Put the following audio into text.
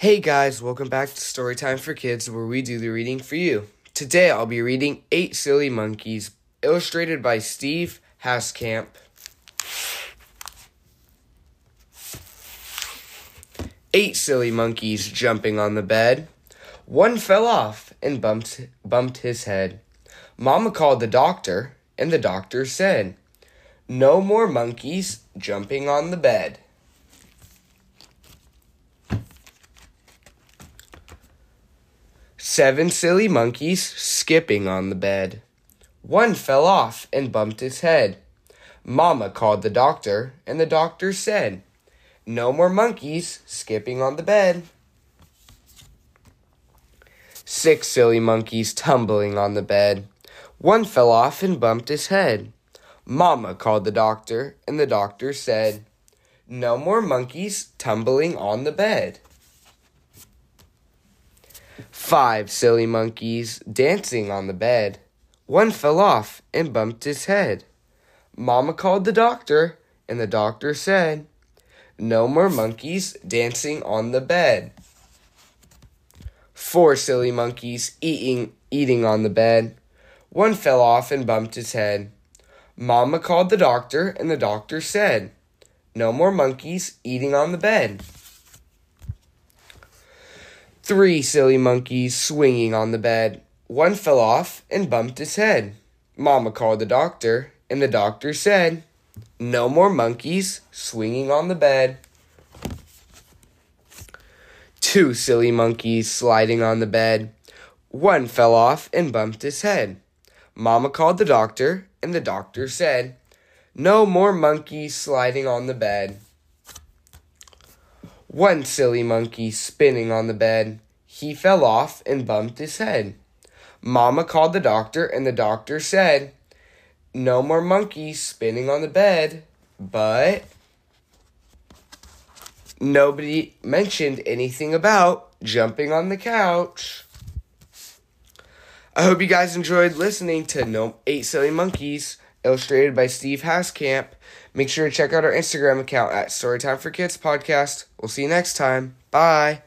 Hey guys, welcome back to Storytime for Kids, where we do the reading for you. Today I'll be reading Eight Silly Monkeys, illustrated by Steve Haskamp. Eight silly monkeys jumping on the bed. One fell off and bumped, bumped his head. Mama called the doctor, and the doctor said, No more monkeys jumping on the bed. Seven silly monkeys skipping on the bed. One fell off and bumped his head. Mama called the doctor, and the doctor said, No more monkeys skipping on the bed. Six silly monkeys tumbling on the bed. One fell off and bumped his head. Mama called the doctor, and the doctor said, No more monkeys tumbling on the bed. Five silly monkeys dancing on the bed. One fell off and bumped his head. Mama called the doctor, and the doctor said, No more monkeys dancing on the bed. Four silly monkeys eating eating on the bed. One fell off and bumped his head. Mama called the doctor, and the doctor said, No more monkeys eating on the bed. Three silly monkeys swinging on the bed. One fell off and bumped his head. Mama called the doctor, and the doctor said, No more monkeys swinging on the bed. Two silly monkeys sliding on the bed. One fell off and bumped his head. Mama called the doctor, and the doctor said, No more monkeys sliding on the bed. One silly monkey spinning on the bed. He fell off and bumped his head. Mama called the doctor, and the doctor said, No more monkeys spinning on the bed. But nobody mentioned anything about jumping on the couch. I hope you guys enjoyed listening to No Eight Silly Monkeys, illustrated by Steve Haskamp. Make sure to check out our Instagram account at Storytime for Kids Podcast. We'll see you next time. Bye.